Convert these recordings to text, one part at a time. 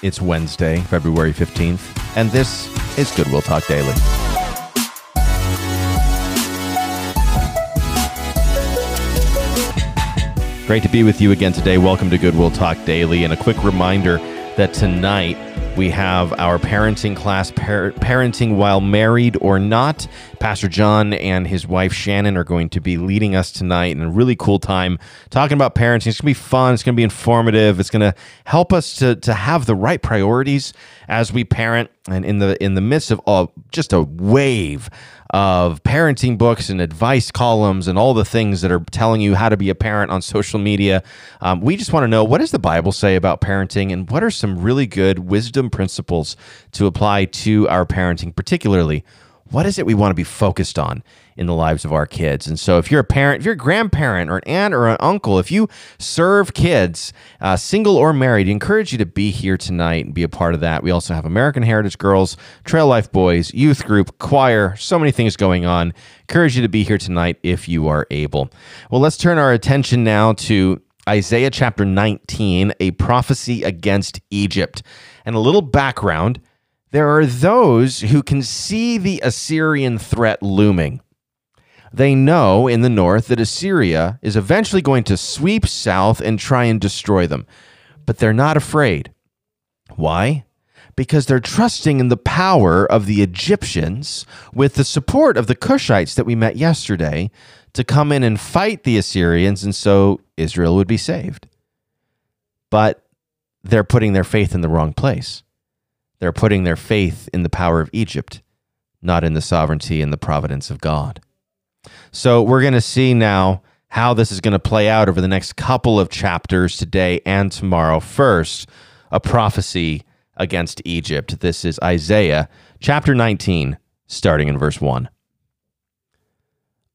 It's Wednesday, February 15th, and this is Goodwill Talk Daily. Great to be with you again today. Welcome to Goodwill Talk Daily. And a quick reminder that tonight we have our parenting class, par- Parenting While Married or Not. Pastor John and his wife Shannon are going to be leading us tonight in a really cool time talking about parenting. It's going to be fun, it's going to be informative, it's going to help us to, to have the right priorities as we parent. And in the in the midst of just a wave of parenting books and advice columns and all the things that are telling you how to be a parent on social media. Um, we just want to know what does the Bible say about parenting and what are some really good wisdom principles to apply to our parenting, particularly what is it we want to be focused on in the lives of our kids? And so, if you're a parent, if you're a grandparent or an aunt or an uncle, if you serve kids, uh, single or married, I encourage you to be here tonight and be a part of that. We also have American Heritage Girls, Trail Life Boys, youth group, choir, so many things going on. Encourage you to be here tonight if you are able. Well, let's turn our attention now to Isaiah chapter 19, a prophecy against Egypt. And a little background there are those who can see the Assyrian threat looming. They know in the north that Assyria is eventually going to sweep south and try and destroy them, but they're not afraid. Why? Because they're trusting in the power of the Egyptians with the support of the Cushites that we met yesterday to come in and fight the Assyrians, and so Israel would be saved. But they're putting their faith in the wrong place. They're putting their faith in the power of Egypt, not in the sovereignty and the providence of God. So we're going to see now how this is going to play out over the next couple of chapters today and tomorrow. First, a prophecy against Egypt. This is Isaiah chapter 19, starting in verse 1.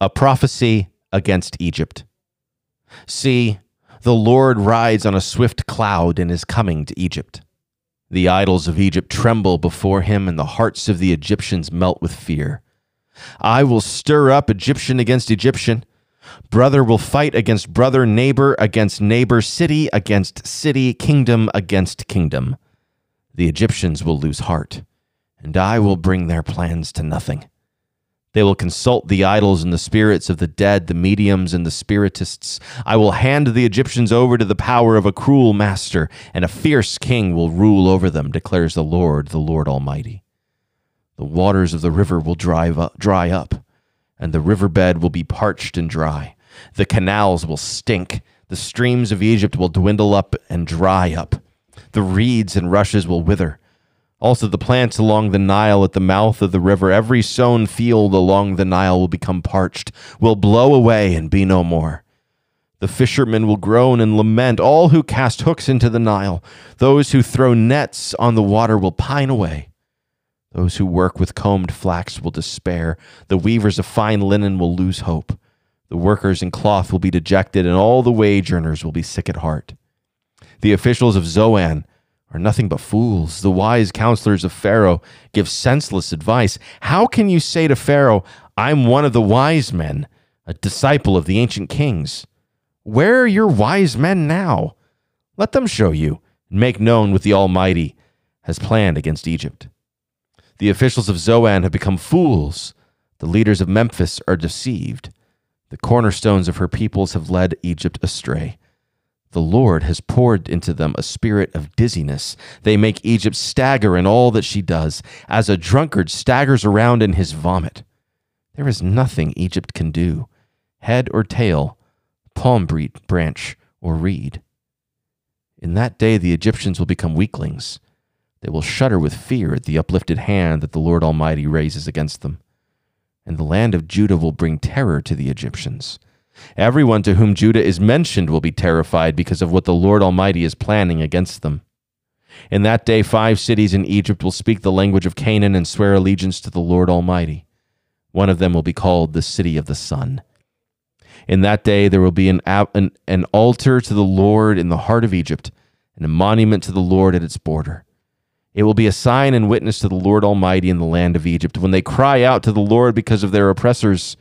A prophecy against Egypt. See, the Lord rides on a swift cloud and is coming to Egypt. The idols of Egypt tremble before him, and the hearts of the Egyptians melt with fear. I will stir up Egyptian against Egyptian. Brother will fight against brother, neighbor against neighbor, city against city, kingdom against kingdom. The Egyptians will lose heart, and I will bring their plans to nothing. They will consult the idols and the spirits of the dead, the mediums and the spiritists. I will hand the Egyptians over to the power of a cruel master, and a fierce king will rule over them, declares the Lord, the Lord Almighty. The waters of the river will dry up, dry up, and the riverbed will be parched and dry. The canals will stink. The streams of Egypt will dwindle up and dry up. The reeds and rushes will wither also, the plants along the Nile at the mouth of the river, every sown field along the Nile will become parched, will blow away and be no more. The fishermen will groan and lament, all who cast hooks into the Nile. Those who throw nets on the water will pine away. Those who work with combed flax will despair. The weavers of fine linen will lose hope. The workers in cloth will be dejected, and all the wage earners will be sick at heart. The officials of Zoan are nothing but fools. The wise counselors of Pharaoh give senseless advice. How can you say to Pharaoh, I'm one of the wise men, a disciple of the ancient kings? Where are your wise men now? Let them show you and make known what the Almighty has planned against Egypt. The officials of Zoan have become fools. The leaders of Memphis are deceived. The cornerstones of her peoples have led Egypt astray. The Lord has poured into them a spirit of dizziness. They make Egypt stagger in all that she does, as a drunkard staggers around in his vomit. There is nothing Egypt can do, head or tail, palm branch or reed. In that day the Egyptians will become weaklings. They will shudder with fear at the uplifted hand that the Lord Almighty raises against them. And the land of Judah will bring terror to the Egyptians. Everyone to whom Judah is mentioned will be terrified because of what the Lord Almighty is planning against them. In that day, five cities in Egypt will speak the language of Canaan and swear allegiance to the Lord Almighty. One of them will be called the City of the Sun. In that day, there will be an, an, an altar to the Lord in the heart of Egypt, and a monument to the Lord at its border. It will be a sign and witness to the Lord Almighty in the land of Egypt. When they cry out to the Lord because of their oppressors,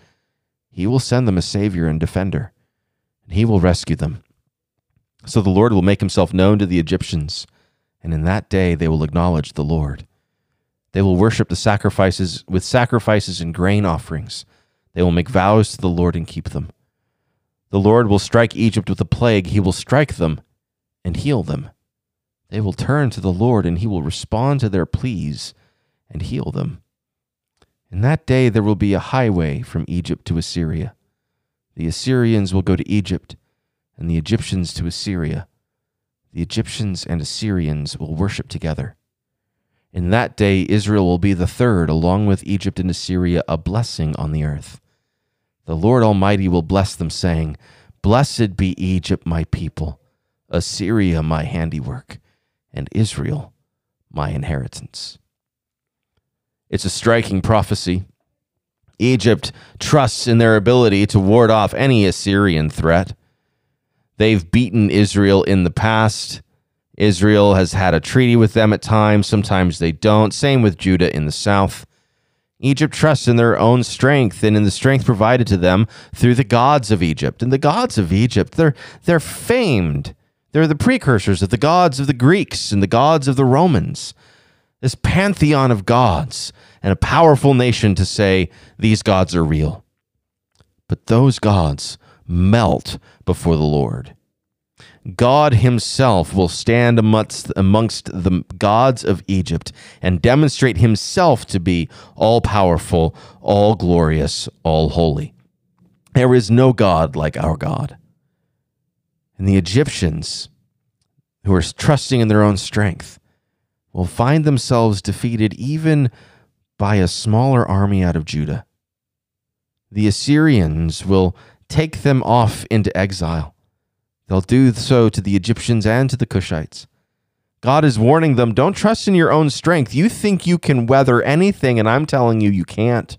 he will send them a Savior and defender, and he will rescue them. So the Lord will make himself known to the Egyptians, and in that day they will acknowledge the Lord. They will worship the sacrifices with sacrifices and grain offerings. They will make vows to the Lord and keep them. The Lord will strike Egypt with a plague. He will strike them and heal them. They will turn to the Lord, and he will respond to their pleas and heal them. In that day there will be a highway from Egypt to Assyria. The Assyrians will go to Egypt, and the Egyptians to Assyria. The Egyptians and Assyrians will worship together. In that day, Israel will be the third, along with Egypt and Assyria, a blessing on the earth. The Lord Almighty will bless them, saying, Blessed be Egypt, my people, Assyria, my handiwork, and Israel, my inheritance. It's a striking prophecy. Egypt trusts in their ability to ward off any Assyrian threat. They've beaten Israel in the past. Israel has had a treaty with them at times. Sometimes they don't. Same with Judah in the south. Egypt trusts in their own strength and in the strength provided to them through the gods of Egypt. And the gods of Egypt, they're, they're famed. They're the precursors of the gods of the Greeks and the gods of the Romans. This pantheon of gods and a powerful nation to say these gods are real. But those gods melt before the Lord. God himself will stand amongst, amongst the gods of Egypt and demonstrate himself to be all powerful, all glorious, all holy. There is no God like our God. And the Egyptians, who are trusting in their own strength, will find themselves defeated even by a smaller army out of Judah. The Assyrians will take them off into exile They'll do so to the Egyptians and to the Cushites. God is warning them don't trust in your own strength. You think you can weather anything, and I'm telling you, you can't.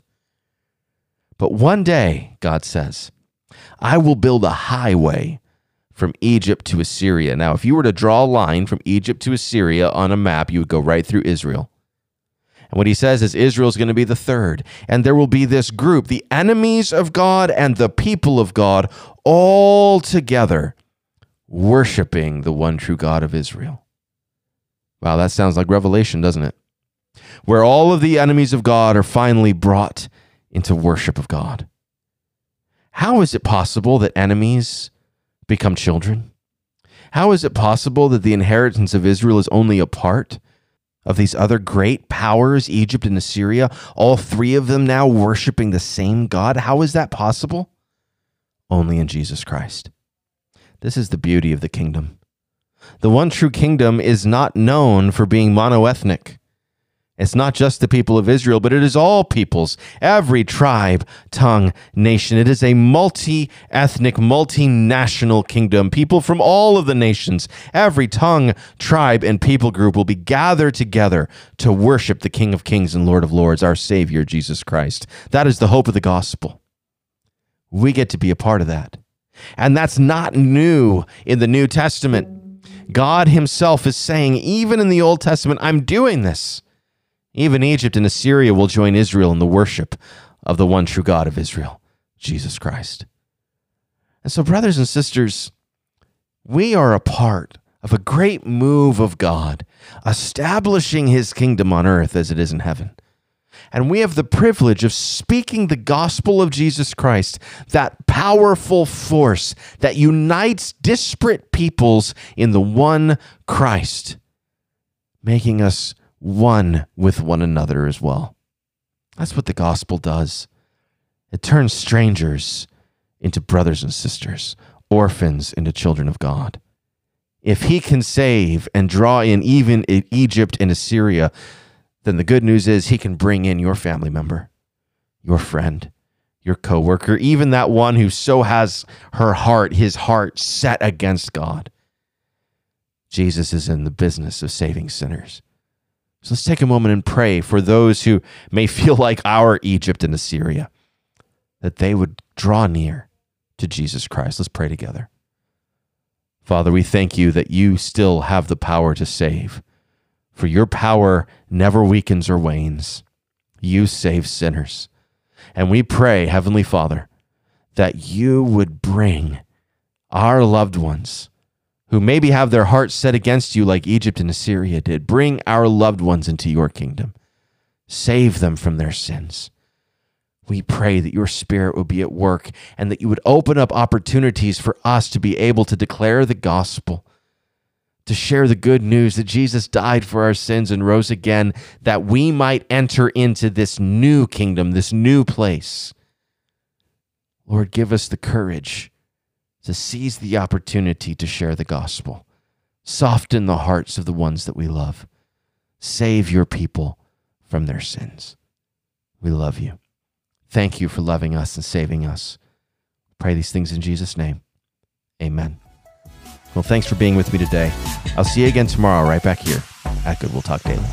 But one day, God says, I will build a highway from Egypt to Assyria. Now, if you were to draw a line from Egypt to Assyria on a map, you would go right through Israel. And what he says is Israel is going to be the third. And there will be this group, the enemies of God and the people of God, all together worshiping the one true God of Israel. Wow, that sounds like Revelation, doesn't it? Where all of the enemies of God are finally brought into worship of God. How is it possible that enemies become children? How is it possible that the inheritance of Israel is only a part of these other great powers, Egypt and Assyria, all three of them now worshiping the same God? How is that possible? Only in Jesus Christ. This is the beauty of the kingdom. The one true kingdom is not known for being monoethnic. It's not just the people of Israel, but it is all peoples, every tribe, tongue, nation. It is a multi ethnic, multinational kingdom. People from all of the nations, every tongue, tribe, and people group will be gathered together to worship the King of Kings and Lord of Lords, our Savior, Jesus Christ. That is the hope of the gospel. We get to be a part of that. And that's not new in the New Testament. God Himself is saying, even in the Old Testament, I'm doing this. Even Egypt and Assyria will join Israel in the worship of the one true God of Israel, Jesus Christ. And so, brothers and sisters, we are a part of a great move of God, establishing His kingdom on earth as it is in heaven. And we have the privilege of speaking the gospel of Jesus Christ, that powerful force that unites disparate peoples in the one Christ, making us one with one another as well. That's what the gospel does. It turns strangers into brothers and sisters, orphans into children of God. If he can save and draw in even Egypt and Assyria, then the good news is he can bring in your family member, your friend, your coworker, even that one who so has her heart, his heart set against God. Jesus is in the business of saving sinners. So let's take a moment and pray for those who may feel like our Egypt and Assyria, that they would draw near to Jesus Christ. Let's pray together. Father, we thank you that you still have the power to save for your power never weakens or wanes. You save sinners. And we pray, Heavenly Father, that you would bring our loved ones who maybe have their hearts set against you like Egypt and Assyria did. Bring our loved ones into your kingdom. Save them from their sins. We pray that your spirit would be at work and that you would open up opportunities for us to be able to declare the gospel, to share the good news that Jesus died for our sins and rose again, that we might enter into this new kingdom, this new place. Lord, give us the courage to seize the opportunity to share the gospel. Soften the hearts of the ones that we love. Save your people from their sins. We love you. Thank you for loving us and saving us. Pray these things in Jesus' name. Amen. Well, thanks for being with me today. I'll see you again tomorrow, right back here at Good Will Talk Daily.